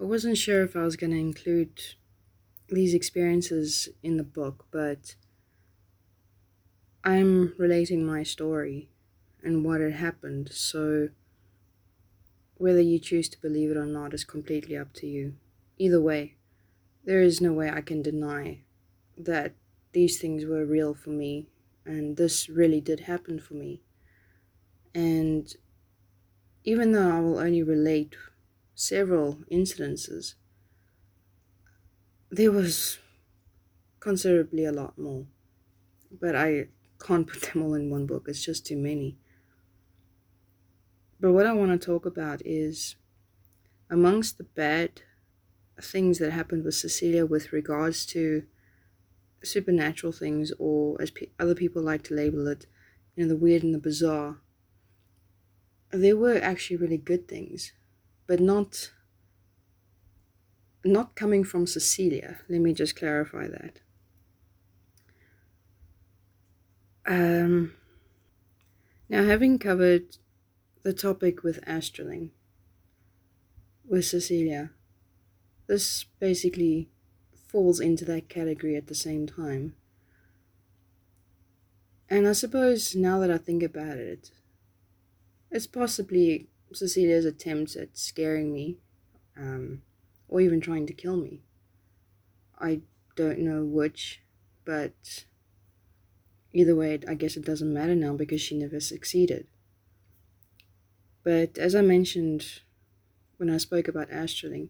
I wasn't sure if I was going to include these experiences in the book, but I'm relating my story and what had happened, so whether you choose to believe it or not is completely up to you. Either way, there is no way I can deny that these things were real for me and this really did happen for me. And even though I will only relate several incidences, there was considerably a lot more. But I can't put them all in one book, it's just too many. But what I want to talk about is amongst the bad things that happened with Cecilia with regards to supernatural things, or as pe- other people like to label it, you know, the weird and the bizarre, there were actually really good things, but not not coming from Cecilia. Let me just clarify that. Um, now, having covered the topic with Astraling, with Cecilia, this basically falls into that category at the same time. And I suppose now that I think about it, it's possibly Cecilia's attempts at scaring me, um, or even trying to kill me. I don't know which, but either way, I guess it doesn't matter now because she never succeeded. But as I mentioned when I spoke about Astraling,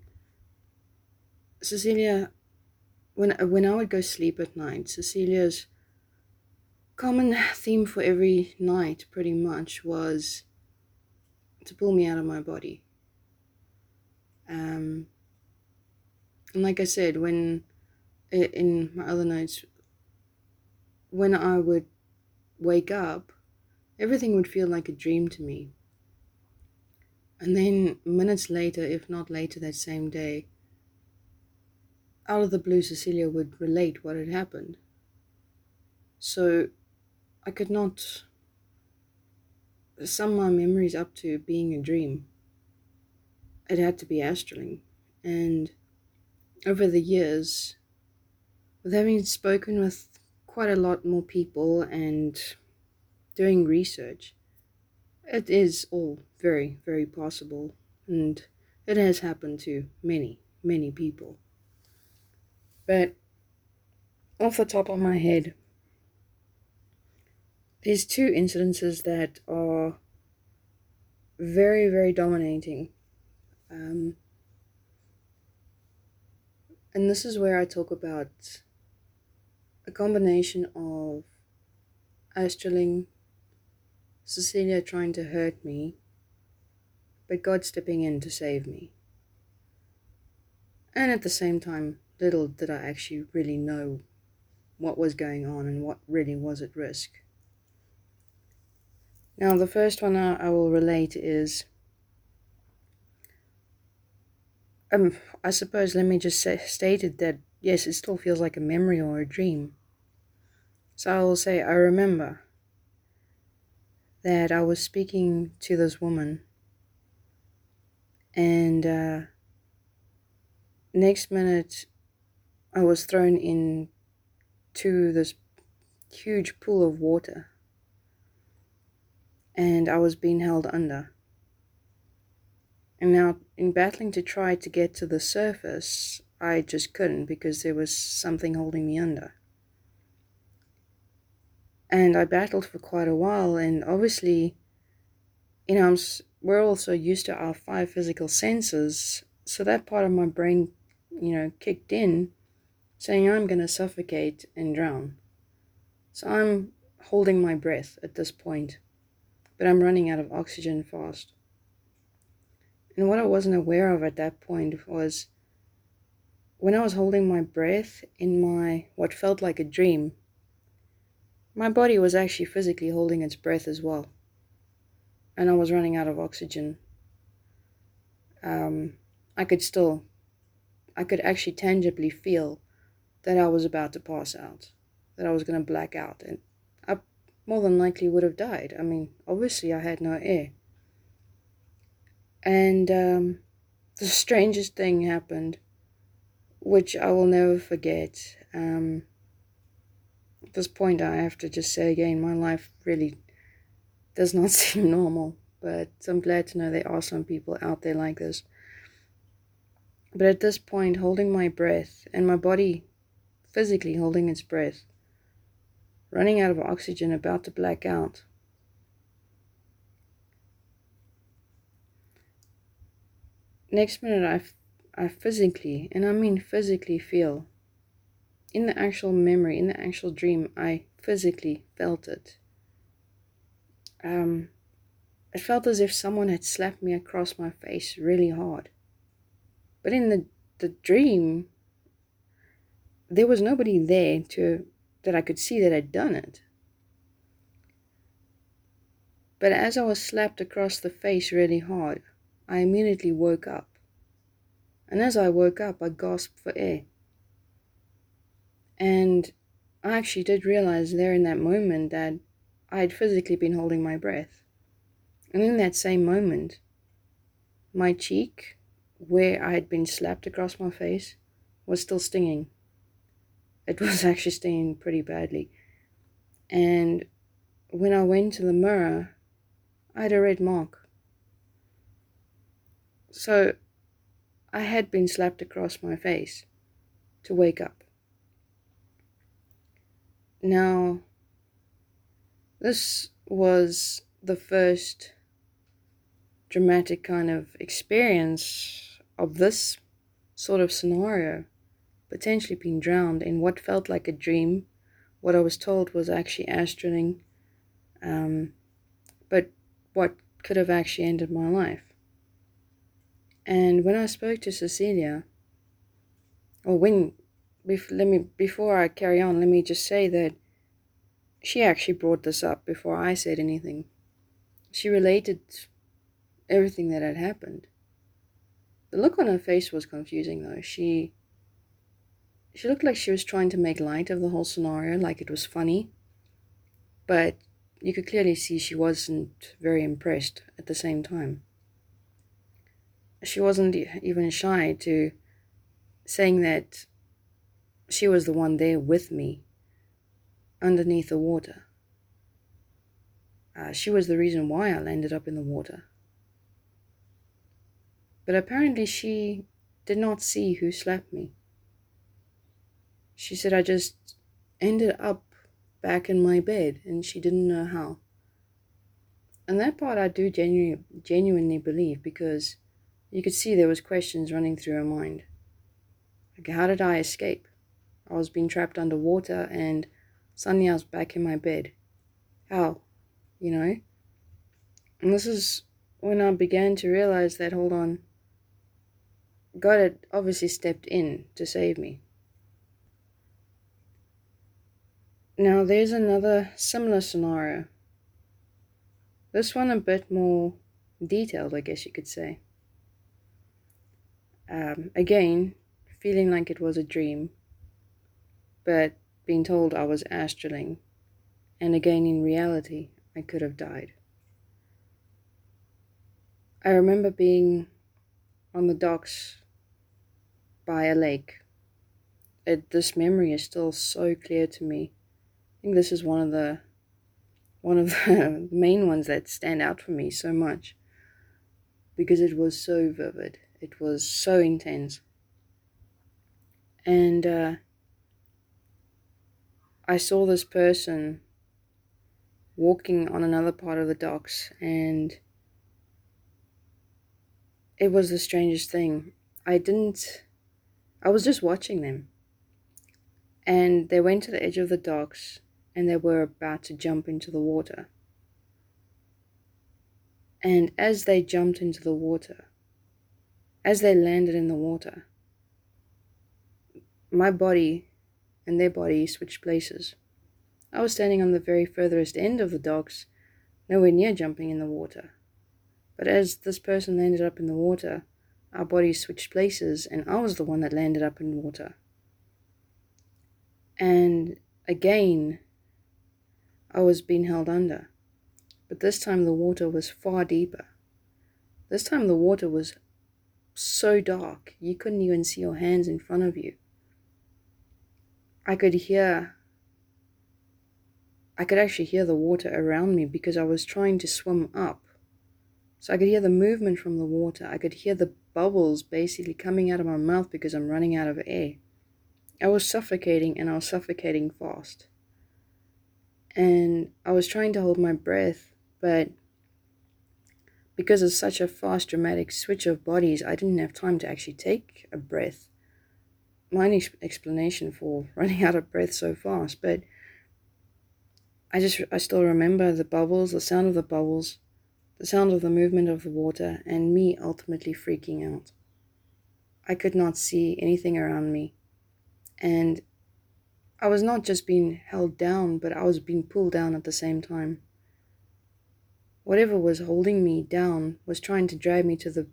Cecilia when when I would go sleep at night, Cecilia's common theme for every night pretty much was to pull me out of my body. Um, and like I said, when in my other notes, when I would wake up, everything would feel like a dream to me. And then minutes later, if not later that same day, out of the blue, Cecilia would relate what had happened. So I could not sum my memories up to being a dream. It had to be Astraling. And over the years, with having spoken with quite a lot more people and doing research, it is all very, very possible. And it has happened to many, many people. But off the top of my head, there's two incidences that are very, very dominating. Um, and this is where I talk about a combination of Astraling, Cecilia trying to hurt me, but God stepping in to save me. And at the same time, little did I actually really know what was going on and what really was at risk. Now, the first one I, I will relate is um, I suppose let me just say, state it that yes, it still feels like a memory or a dream. So I will say, I remember that I was speaking to this woman, and uh, next minute I was thrown into this huge pool of water and I was being held under. And now, in battling to try to get to the surface, I just couldn't because there was something holding me under. And I battled for quite a while, and obviously, you know, I'm, we're also used to our five physical senses, so that part of my brain, you know, kicked in saying I'm going to suffocate and drown. So I'm holding my breath at this point, but I'm running out of oxygen fast. And what I wasn't aware of at that point was when I was holding my breath in my what felt like a dream, my body was actually physically holding its breath as well. And I was running out of oxygen. Um, I could still, I could actually tangibly feel that I was about to pass out, that I was going to black out, and more than likely would have died. I mean, obviously, I had no air. And um, the strangest thing happened, which I will never forget. Um, at this point, I have to just say again, my life really does not seem normal, but I'm glad to know there are some people out there like this. But at this point, holding my breath and my body physically holding its breath, running out of oxygen, about to black out. Next minute, I, I physically, and I mean physically, feel in the actual memory, in the actual dream, I physically felt it. Um, it felt as if someone had slapped me across my face really hard. But in the, the dream, there was nobody there to that I could see that I'd done it. But as I was slapped across the face really hard, I immediately woke up. And as I woke up, I gasped for air. And I actually did realize there in that moment that I had physically been holding my breath. And in that same moment, my cheek, where I had been slapped across my face, was still stinging. It was actually stinging pretty badly. And when I went to the mirror, I had a red mark. So I had been slapped across my face to wake up. Now, this was the first dramatic kind of experience of this sort of scenario, potentially being drowned in what felt like a dream. What I was told was actually astraling, um, but what could have actually ended my life. And when I spoke to Cecilia, or when bef- let me before I carry on, let me just say that she actually brought this up before I said anything. She related everything that had happened. The look on her face was confusing though. She she looked like she was trying to make light of the whole scenario, like it was funny. But you could clearly see she wasn't very impressed at the same time. She wasn't even shy to saying that she was the one there with me underneath the water. Uh, she was the reason why I landed up in the water. But apparently, she did not see who slapped me. She said I just ended up back in my bed and she didn't know how. And that part I do genu- genuinely believe because you could see there was questions running through her mind. Like, how did I escape? I was being trapped underwater and suddenly I was back in my bed. How? You know? And this is when I began to realize that, hold on, God had obviously stepped in to save me. Now, there's another similar scenario. This one a bit more detailed, I guess you could say. Um, again, feeling like it was a dream but being told I was astraling, and again in reality, I could have died. I remember being on the docks by a lake. It, this memory is still so clear to me. I think this is one of the one of the main ones that stand out for me so much because it was so vivid. It was so intense. And uh, I saw this person walking on another part of the docks, and it was the strangest thing. I didn't, I was just watching them. And they went to the edge of the docks and they were about to jump into the water. And as they jumped into the water, as they landed in the water, my body and their body switched places. I was standing on the very furthest end of the docks, nowhere near jumping in the water. But as this person landed up in the water, our bodies switched places, and I was the one that landed up in water. And again, I was being held under. But this time the water was far deeper. This time the water was so dark you couldn't even see your hands in front of you. I could hear I could actually hear the water around me because I was trying to swim up. So I could hear the movement from the water. I could hear the bubbles basically coming out of my mouth because I'm running out of air. I was suffocating and I was suffocating fast. And I was trying to hold my breath, but because of such a fast, dramatic switch of bodies, I didn't have time to actually take a breath. My explanation for running out of breath so fast, but I just, I still remember the bubbles, the sound of the bubbles, the sound of the movement of the water, and me ultimately freaking out. I could not see anything around me. And I was not just being held down, but I was being pulled down at the same time. Whatever was holding me down was trying to drag me to the,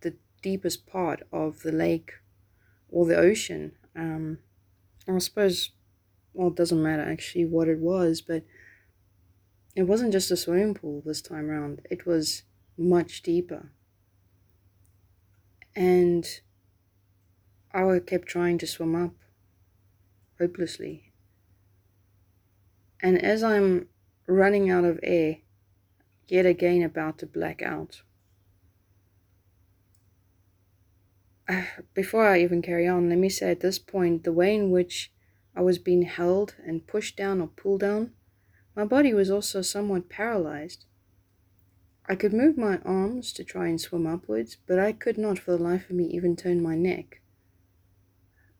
the deepest part of the lake or the ocean. Um, I suppose, well, it doesn't matter actually what it was, but it wasn't just a swimming pool this time around, it was much deeper. And I kept trying to swim up hopelessly. And as I'm running out of air, yet again about to black out, before I even carry on, let me say at this point the way in which I was being held and pushed down or pulled down my body was also somewhat paralyzed. I could move my arms to try and swim upwards, but I could not for the life of me even turn my neck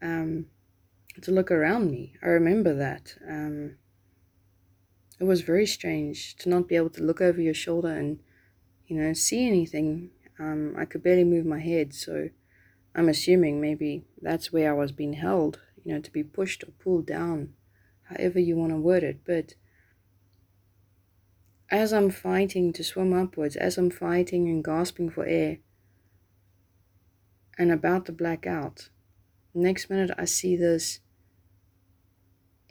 um, to look around me. I remember that. Um, it was very strange to not be able to look over your shoulder and, you know, see anything. Um, I could barely move my head, so I'm assuming maybe that's where I was being held, you know, to be pushed or pulled down, however you want to word it. But as I'm fighting to swim upwards, as I'm fighting and gasping for air, and about to black out, next minute I see this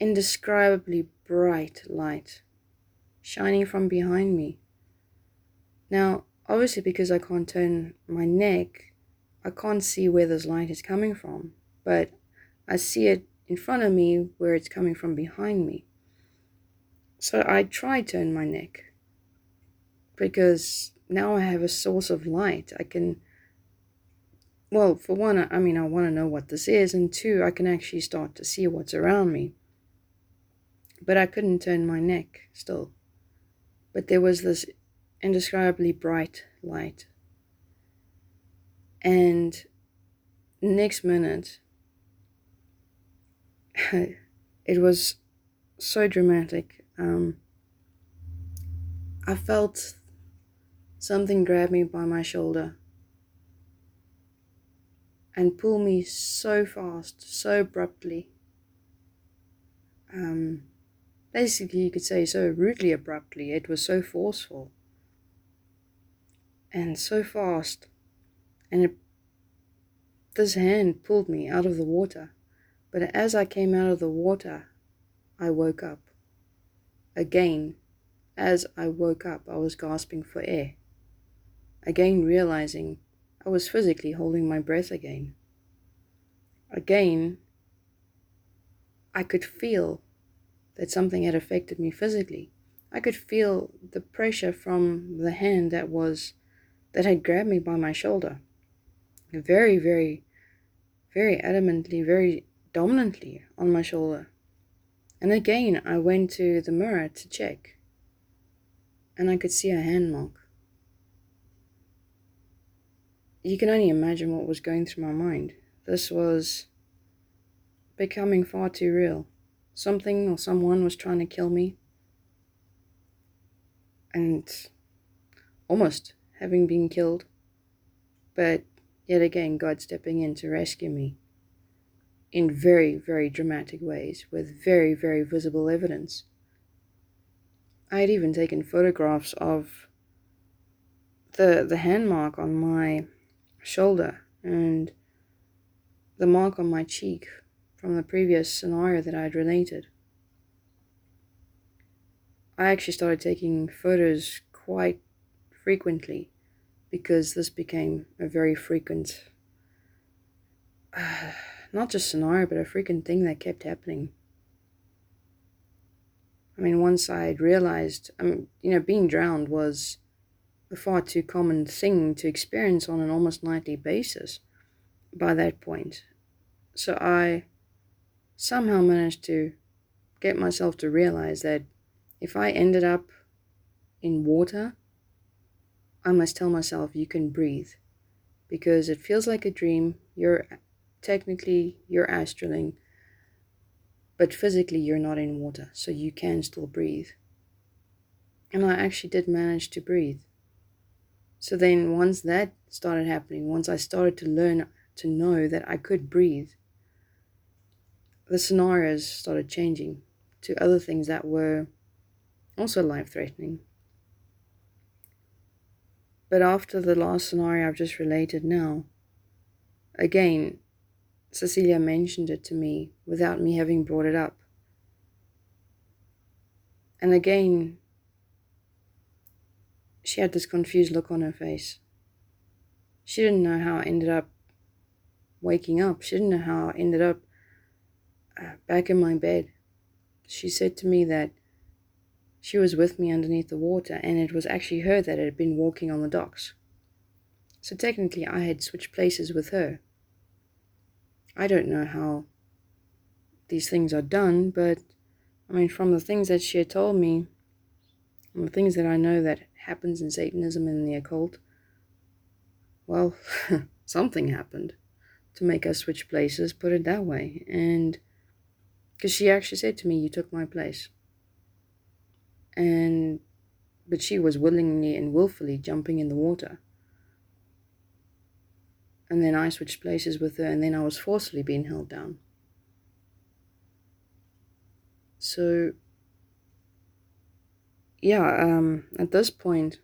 indescribably bright light shining from behind me. Now, obviously, because I can't turn my neck, I can't see where this light is coming from, but I see it in front of me where it's coming from behind me. So I try turn my neck because now I have a source of light. I can, well, for one, I mean, I want to know what this is, and two, I can actually start to see what's around me. But I couldn't turn my neck still. But there was this indescribably bright light. And next minute, it was so dramatic. Um, I felt Something grab me by my shoulder and pull me so fast, so abruptly. Um, basically, you could say so rudely abruptly. It was so forceful and so fast. And it, this hand pulled me out of the water. But as I came out of the water, I woke up. Again, as I woke up, I was gasping for air again realizing I was physically holding my breath again. Again, I could feel that something had affected me physically. I could feel the pressure from the hand that was that had grabbed me by my shoulder. Very, very, very adamantly, very dominantly on my shoulder. And again, I went to the mirror to check. And I could see a hand mark you can only imagine what was going through my mind. This was becoming far too real. Something or someone was trying to kill me. And almost having been killed. But yet again, God stepping in to rescue me in very, very dramatic ways with very, very visible evidence. I had even taken photographs of the the hand mark on my shoulder and the mark on my cheek from the previous scenario that I had related. I actually started taking photos quite frequently because this became a very frequent uh, not just scenario, but a freaking thing that kept happening. I mean, once I had realized, I mean, you know, being drowned was a far too common thing to experience on an almost nightly basis by that point. So I somehow managed to get myself to realize that if I ended up in water, I must tell myself you can breathe because it feels like a dream. You're technically you're astraling, but physically you're not in water, so you can still breathe. And I actually did manage to breathe. So then once that started happening, once I started to learn to know that I could breathe, the scenarios started changing to other things that were also life threatening. But after the last scenario I've just related now, again, Cecilia mentioned it to me without me having brought it up. And again, she had this confused look on her face. She didn't know how I ended up waking up. She didn't know how I ended up back in my bed. She said to me that she was with me underneath the water, and it was actually her that had been walking on the docks. So technically, I had switched places with her. I don't know how these things are done, but I mean, from the things that she had told me, and the things that I know that happens in Satanism and the occult, well, something happened to make us switch places, put it that way. And because she actually said to me, You took my place and but she was willingly and willfully jumping in the water. And then I switched places with her, and then I was forcibly being held down. So, yeah, um, at this point,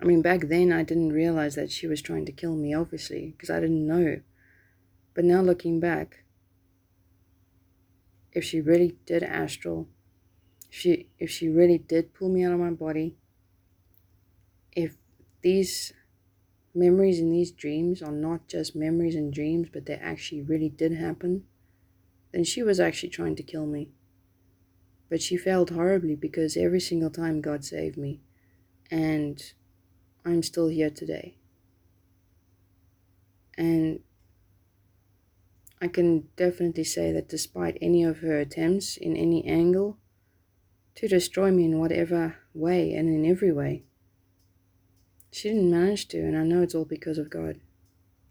I mean, back then I didn't realize that she was trying to kill me, obviously, because I didn't know. But now looking back, if she really did astral, she if she really did pull me out of my body if these memories and these dreams are not just memories and dreams but they actually really did happen then she was actually trying to kill me. But she failed horribly because every single time god saved me and i'm still here today. And i can definitely say that despite any of her attempts in any angle to destroy me in whatever way and in every way. She didn't manage to, and I know it's all because of God.